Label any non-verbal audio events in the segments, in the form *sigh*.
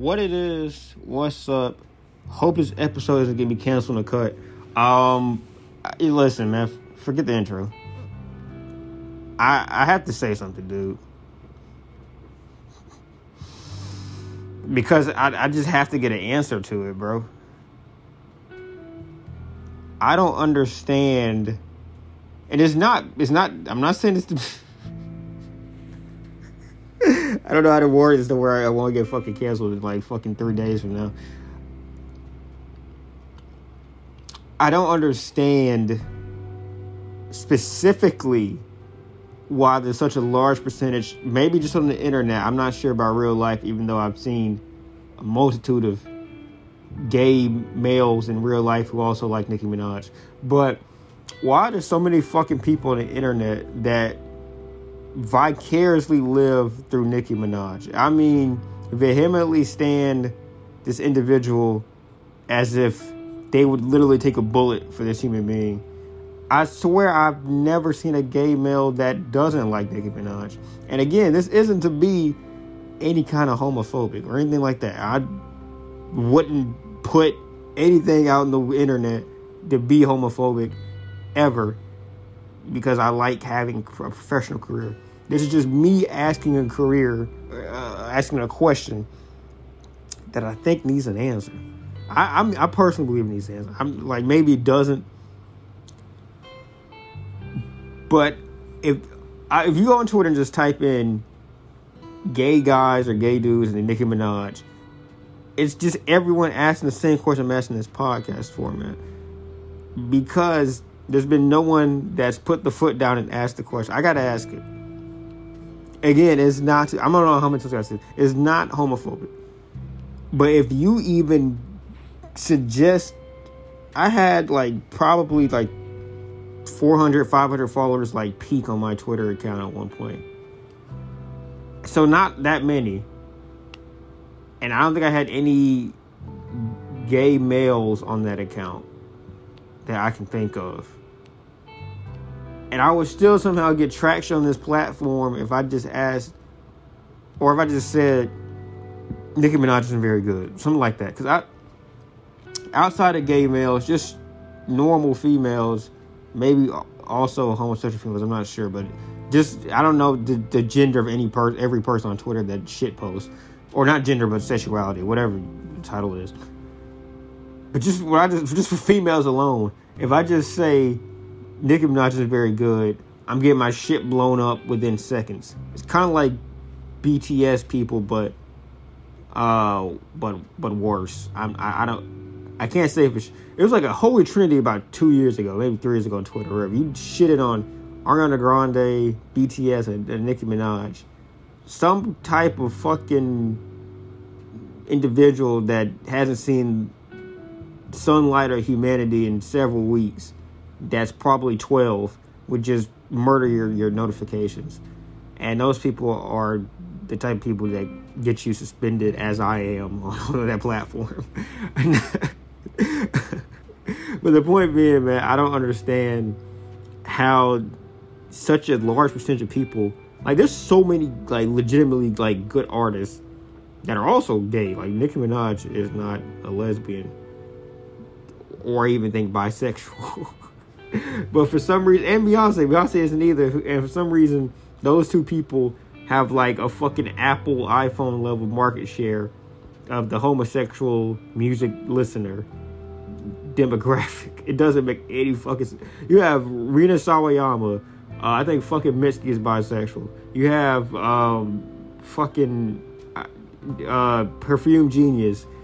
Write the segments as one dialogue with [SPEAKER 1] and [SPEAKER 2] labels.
[SPEAKER 1] what it is, what's up. Hope this episode isn't gonna be canceled and cut. Um, listen, man, forget the intro. I I have to say something, dude. Because I I just have to get an answer to it, bro. I don't understand, and it's not it's not. I'm not saying this to. *laughs* I don't know how to word this to where I won't get fucking canceled in like fucking three days from now. I don't understand specifically why there's such a large percentage, maybe just on the internet. I'm not sure about real life, even though I've seen a multitude of gay males in real life who also like Nicki Minaj. But why there's so many fucking people on the internet that vicariously live through Nicki Minaj? I mean, vehemently stand this individual as if they would literally take a bullet for this human being. I swear I've never seen a gay male that doesn't like Nicki Minaj. And again, this isn't to be any kind of homophobic or anything like that. I wouldn't put anything out on the internet to be homophobic ever because I like having a professional career. This is just me asking a career, uh, asking a question that I think needs an answer. I, I'm, I personally believe in these answers. I'm like maybe it doesn't, but if I, if you go on Twitter and just type in gay guys or gay dudes and Nicki Minaj, it's just everyone asking the same question I'm asking this podcast format because there's been no one that's put the foot down and asked the question. I gotta ask it. Again, it's not. I don't know how much I said. It's not homophobic. But if you even suggest, I had like probably like 400, 500 followers like peak on my Twitter account at one point. So not that many. And I don't think I had any gay males on that account that I can think of and I would still somehow get traction on this platform if I just asked, or if I just said, Nicki Minaj isn't very good, something like that. Because I, outside of gay males, just normal females, maybe also homosexual females. I'm not sure, but just I don't know the, the gender of any person, every person on Twitter that shit posts, or not gender, but sexuality, whatever the title is. But just what I just just for females alone, if I just say Nicki Minaj is very good. I'm getting my shit blown up within seconds. It's kind of like BTS people, but uh, but but worse. I'm I, I don't I can't say for sure. It was like a holy trinity about two years ago, maybe three years ago on Twitter. Wherever you shitted on Ariana Grande, BTS, and, and Nicki Minaj, some type of fucking individual that hasn't seen sunlight or humanity in several weeks that's probably 12 would just murder your, your notifications. And those people are the type of people that get you suspended as I am *laughs* on that platform. *laughs* but the point being, man, I don't understand how such a large percentage of people like there's so many like legitimately like good artists that are also gay. Like Nicki Minaj is not a lesbian or even think bisexual. *laughs* *laughs* but for some reason, and Beyonce, Beyonce isn't either. And for some reason, those two people have like a fucking Apple iPhone level market share of the homosexual music listener demographic. *laughs* It doesn't make any fucking sense. You have Rina Sawayama. Uh, I think fucking Mitski is bisexual. You have um, fucking uh, uh Perfume Genius. *laughs*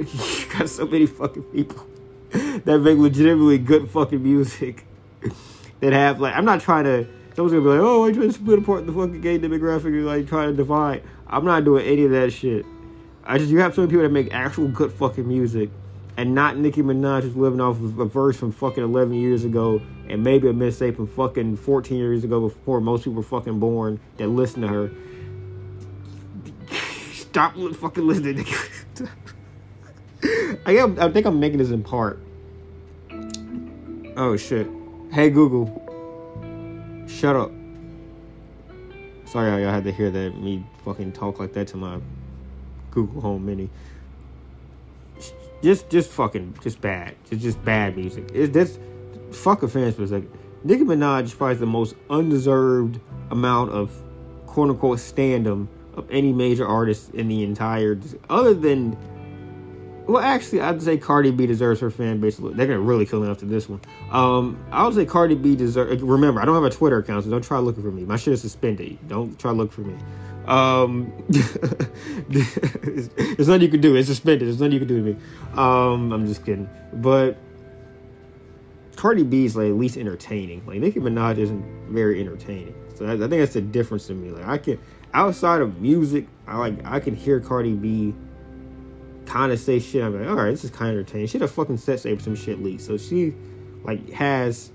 [SPEAKER 1] You got so many fucking people. That make legitimately good fucking music *laughs* that have like I'm not trying to someone's gonna be like, oh, I trying to split apart the fucking gay demographic and like trying to divide. I'm not doing any of that shit. I just you have so many people that make actual good fucking music and not Nicki Minaj who's living off of a verse from fucking 11 years ago and maybe a mistake from fucking 14 years ago before most people were fucking born that listen to her. *laughs* Stop fucking listening. *laughs* I, I think I'm making this in part. Oh shit. Hey Google. Shut up. Sorry y'all had to hear that me fucking talk like that to my Google Home Mini. Just, just fucking, just bad. Just, just bad music. It's that's fuck fans for a second. Nicki Minaj is probably the most undeserved amount of quote unquote standum of any major artist in the entire, other than well, actually, I'd say Cardi B deserves her fan base. They're gonna really kill me after this one. Um, I would say Cardi B deserves. Remember, I don't have a Twitter account, so don't try looking for me. My shit is suspended. Don't try look for me. Um, *laughs* there's nothing you can do. It's suspended. There's nothing you can do to me. Um, I'm just kidding. But Cardi B is like at least entertaining. Like Nicki Minaj isn't very entertaining. So I, I think that's the difference to me. Like I can outside of music, I like I can hear Cardi B kind of say shit. I'm like, all right, this is kind of entertaining. She had a fucking set say some shit leak, so she like has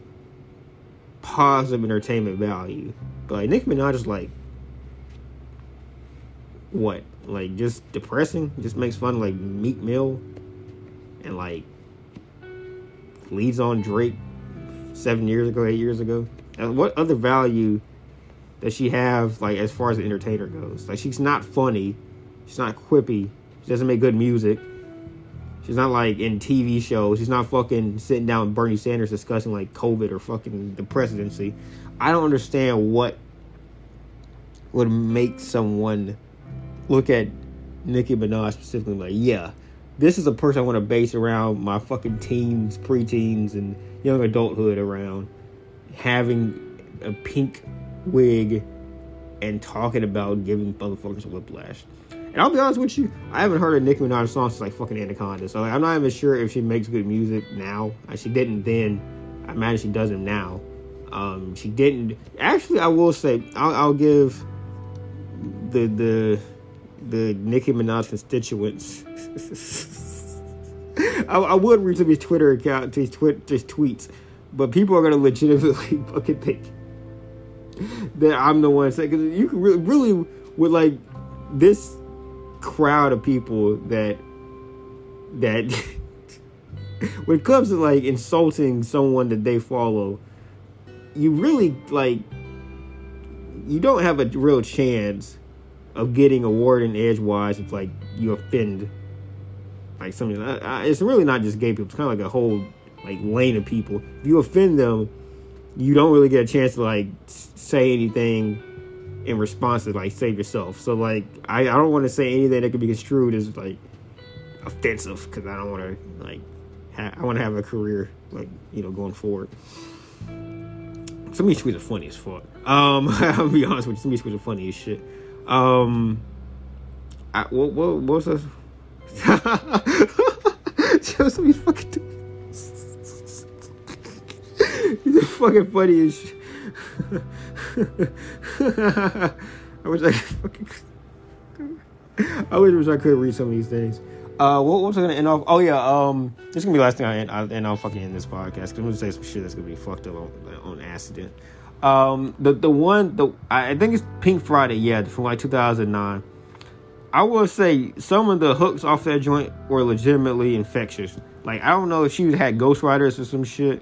[SPEAKER 1] positive entertainment value. But like Nicki Minaj is like what? Like just depressing? Just makes fun of like Meek Mill and like leads on Drake seven years ago, eight years ago. And what other value does she have like as far as the entertainer goes? Like she's not funny, she's not quippy, she doesn't make good music. She's not like in TV shows. She's not fucking sitting down with Bernie Sanders discussing like COVID or fucking the presidency. I don't understand what would make someone look at Nicki Minaj specifically like, yeah, this is a person I want to base around my fucking teens, preteens, and young adulthood around having a pink wig and talking about giving motherfuckers a whiplash. And I'll be honest with you, I haven't heard a Nicki Minaj song since like fucking Anaconda. So like, I'm not even sure if she makes good music now. She didn't then. I imagine she doesn't now. Um, she didn't. Actually, I will say I'll, I'll give the the the Nicki Minaj constituents. *laughs* I, I, would read of his Twitter account, to his, twit, his tweets, but people are gonna legitimately *laughs* fucking think that I'm the one saying because you can really, really with like this crowd of people that that *laughs* when it comes to like insulting someone that they follow, you really like you don't have a real chance of getting a word in edgewise if like you offend like something. it's really not just gay people. It's kind of like a whole like lane of people. If you offend them, you don't really get a chance to like say anything in response to like save yourself. So like I, I don't want to say anything that could be construed as like offensive because I don't want to like ha- I want to have a career like you know going forward. Some of these tweets are funny as fuck. Um, *laughs* I'll be honest with you, some of these tweets are funny as shit. Um, I, what what what was this? Just me fucking. *laughs* These are fucking funny as shit. *laughs* I wish I could fucking. *laughs* I wish I could read some of these things. Uh, what, what was I gonna end off? Oh yeah, um, this is gonna be the last thing I end, I, and I'll fucking end this podcast because I'm gonna say some shit that's gonna be fucked up on, on accident. Um, the the one the I think it's Pink Friday, yeah, from like 2009. I will say some of the hooks off that joint were legitimately infectious. Like I don't know if she had ghostwriters or some shit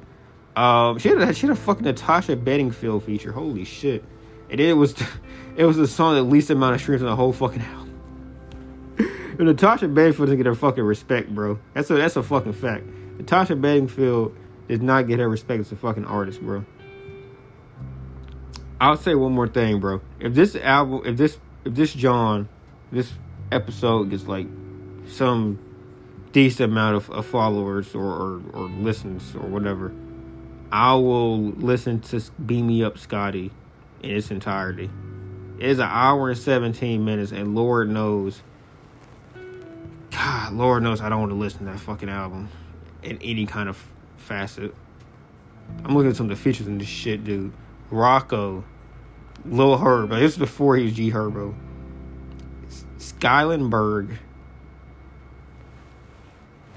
[SPEAKER 1] um, she had a, she had a fucking Natasha Bedingfield feature. Holy shit! And it was *laughs* it was the song that least amount of streams on the whole fucking *laughs* album. and Natasha Bedingfield doesn't get her fucking respect, bro. That's a that's a fucking fact. Natasha Bedingfield does not get her respect as a fucking artist, bro. I'll say one more thing, bro. If this album, if this, if this John, this episode gets like some decent amount of, of followers or, or, or listens or whatever, I will listen to Beam Me Up Scotty in its entirety. It is an hour and 17 minutes, and Lord knows, God, Lord knows I don't want to listen to that fucking album in any kind of facet. I'm looking at some of the features in this shit, dude. Rocco, Lil Herb, this is before he was G Herbo. Skillibeng,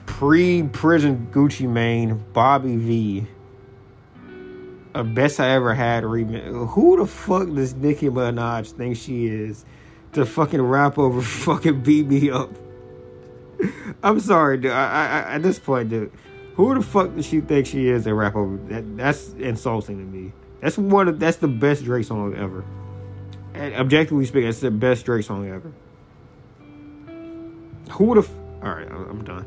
[SPEAKER 1] pre prison Gucci Mane, Bobby V a best I ever had remix. Who the fuck does Nicki Minaj think she is to fucking rap over *laughs* fucking beat me up? I'm sorry, dude. I, I, at this point, dude, who the fuck does she think she is to rap over? That, that's insulting to me. That's one. Of, that's the best Drake song ever. And objectively speaking, it's the best Drake song ever. Who would have? All right, I'm done.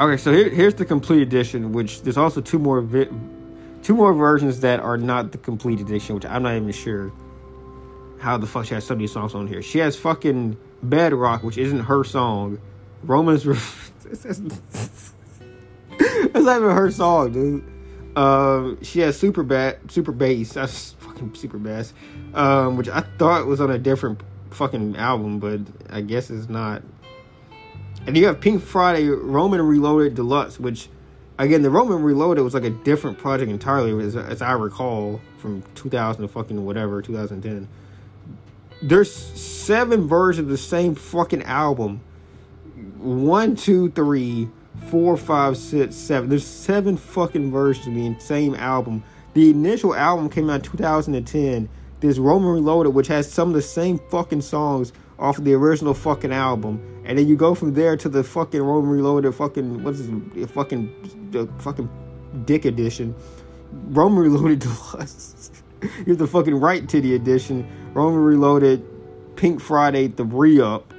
[SPEAKER 1] Okay, so here, here's the complete edition, which there's also two more vi- two more versions that are not the complete edition, which I'm not even sure how the fuck she has so many songs on here. She has fucking Bedrock, which isn't her song. Romans. *laughs* that's not even her song, dude. Um, she has super bad, super bass. That's fucking super bass. Um, which I thought was on a different fucking album, but I guess it's not. And you have Pink Friday, Roman Reloaded Deluxe, which again the Roman Reloaded was like a different project entirely, as, as I recall from 2000 to fucking whatever 2010. There's seven versions of the same fucking album. One, two, three, four, five, six, seven. There's seven fucking versions of the same album. The initial album came out in 2010. This Roman Reloaded, which has some of the same fucking songs off of the original fucking album, and then you go from there to the fucking Roman Reloaded fucking what's this fucking the fucking Dick edition, Roman Reloaded *laughs* Deluxe. you have the fucking Right Titty edition, Roman Reloaded, Pink Friday, the re up.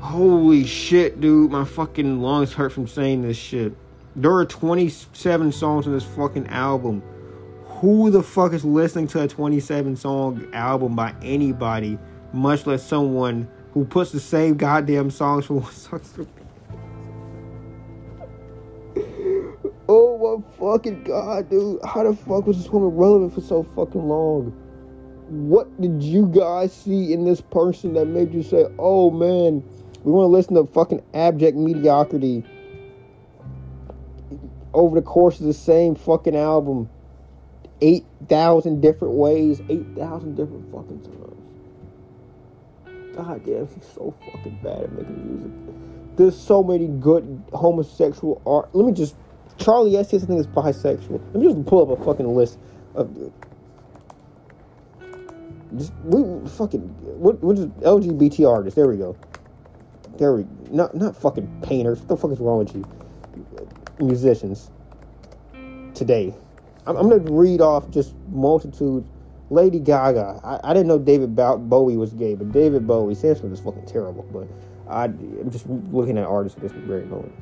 [SPEAKER 1] Holy shit, dude! My fucking lungs hurt from saying this shit. There are 27 songs on this fucking album. Who the fuck is listening to a 27 song album by anybody? Much less someone who puts the same goddamn songs from one *laughs* song. oh my fucking god, dude! How the fuck was this woman relevant for so fucking long? What did you guys see in this person that made you say, "Oh man, we want to listen to fucking abject mediocrity"? Over the course of the same fucking album, eight thousand different ways, eight thousand different fucking times. God damn, he's so fucking bad at making music. There's so many good homosexual art. Let me just. Charlie S. I think is bisexual. Let me just pull up a fucking list of. Just, we fucking what what is LGBT artists? There we go. There we not not fucking painters. What the fuck is wrong with you? Musicians. Today, I'm, I'm gonna read off just multitude Lady Gaga. I, I didn't know David Bowie was gay, but David Bowie, Samson is fucking terrible. But I, am just looking at artists at this very moment.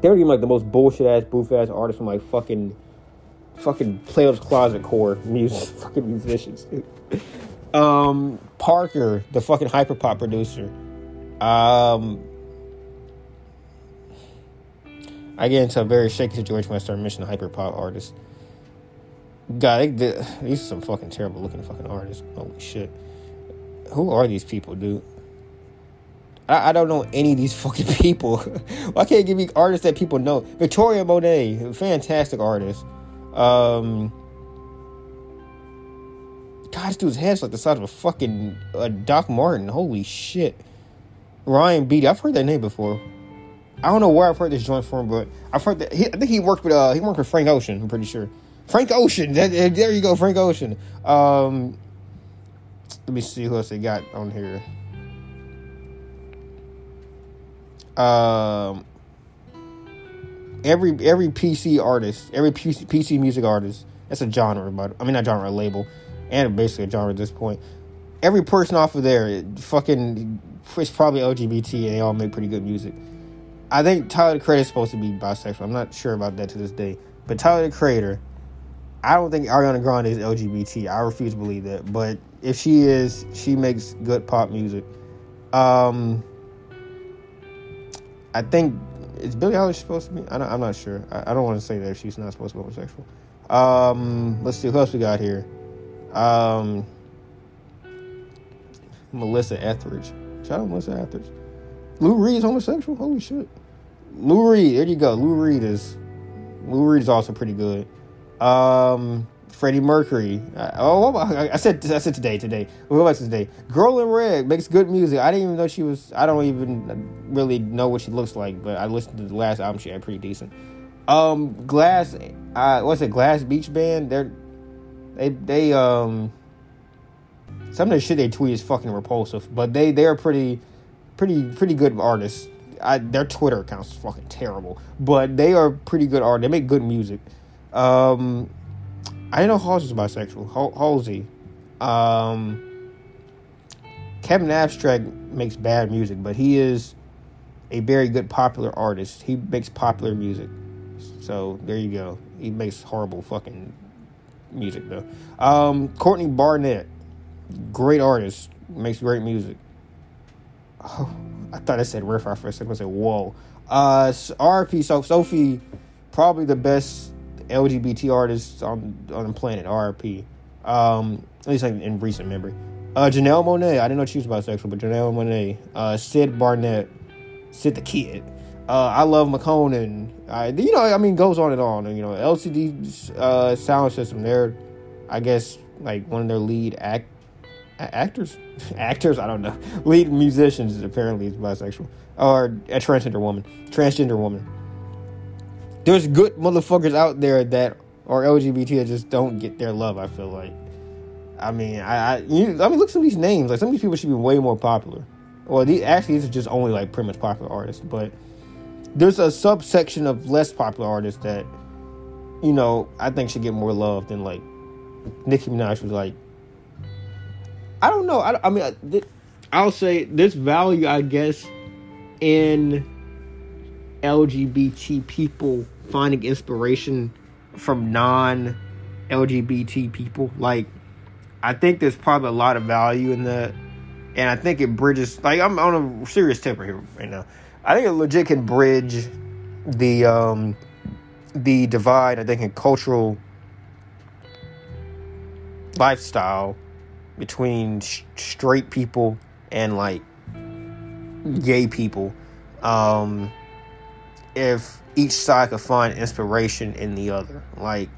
[SPEAKER 1] They're even like the most bullshit ass, boof ass artists from like fucking, fucking Plato's Closet core music, *laughs* fucking musicians. um, Parker, the fucking hyperpop producer. Um, I get into a very shaky situation when I start mentioning hyperpop artists. God, they, they, these are some fucking terrible looking fucking artists. Holy shit. Who are these people, dude? I, I don't know any of these *laughs* fucking people. *laughs* Why can't you give me artists that people know? Victoria Monet, fantastic artist. Um, God, this dude's head's like the size of a fucking uh, Doc Marten. Holy shit. Ryan Beatty, I've heard that name before. I don't know where I've heard this joint from, but I've heard that he, I think he worked with uh he worked with Frank Ocean. I'm pretty sure. Frank Ocean. There you go, Frank Ocean. Um, let me see who else they got on here. Um, every every PC artist, every PC, PC music artist, that's a genre, but I mean not genre, a label, and basically a genre at this point. Every person off of there, fucking, it's probably LGBT, and they all make pretty good music. I think Tyler the Creator is supposed to be bisexual. I'm not sure about that to this day, but Tyler the Creator I don't think Ariana Grande is LGBT. I refuse to believe that. But if she is, she makes good pop music. Um, I think is Billie Eilish supposed to be? I am not sure. I, I don't want to say that she's not supposed to be homosexual. Um, let's see who else we got here. Um, Melissa Etheridge. Shout out Melissa Etheridge. Lou Reed is homosexual. Holy shit. Lou Reed. There you go. Lou Reed is. Lou Reed is also pretty good. Um, Freddie Mercury. Uh, oh, I said I said today. Today. What about today? Girl in Red makes good music. I didn't even know she was. I don't even really know what she looks like, but I listened to the last album. She had pretty decent. Um, Glass. Uh, what's it? Glass Beach Band. They're they they um. Some of the shit they tweet is fucking repulsive, but they they're pretty, pretty pretty good artists. I, their Twitter account's fucking terrible, but they are pretty good art. They make good music. Um, I know Halsey was bisexual. Halsey. Um, Kevin Abstract makes bad music, but he is a very good popular artist. He makes popular music. So there you go. He makes horrible fucking music though. Um, Courtney Barnett, great artist, makes great music. Oh, I thought I said riff for a second. I said whoa. Uh, RP. So Sophie, probably the best LGBT artists on on the planet. RP. Um, at least like in recent memory. Uh, Janelle Monáe. I didn't know she was bisexual, but Janelle Monáe. Uh, Syd Barrett. Syd the Kid. Uh, iLoveMakonnen. I, you know, I mean, goes on and on. You know, LCD uh, sound system. They're, I guess, like one of their lead act actors, *laughs* actors. I don't know. *laughs* Lead musicians apparently is bisexual or a transgender woman. Transgender woman. There's good motherfuckers out there that are LGBT that just don't get their love. I feel like. I mean, I, I, you, I mean, look some of these names. Like some of these people should be way more popular. Well, these actually these are just only like pretty much popular artists, but there's a subsection of less popular artists that, you know, I think should get more love than like Nicki Minaj was like. I don't know. I, I mean, I'll say this value, I guess, in LGBT people finding inspiration from non LGBT people. Like, I think there's probably a lot of value in that. And I think it bridges, like, I'm on a serious temper here right now. I think it legit can bridge the, um, the divide, I think, in cultural lifestyle between sh- straight people and, like, gay people. Um, if each side could find inspiration in the other. Like,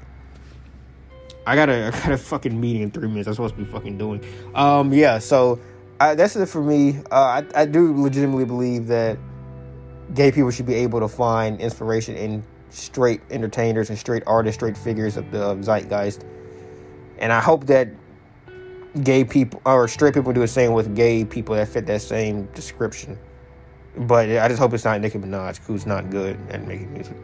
[SPEAKER 1] I got a *laughs* I got a fucking meeting in three minutes. I'm supposed to be fucking doing. Um, yeah. So I, that's it for me. Uh, I I do legitimately believe that gay people should be able to find inspiration in straight entertainers and straight artists, straight figures of the zeitgeist. And I hope that gay people or straight people do the same with gay people that fit that same description. But I just hope it's not Nicki Minaj, who's not good at making music.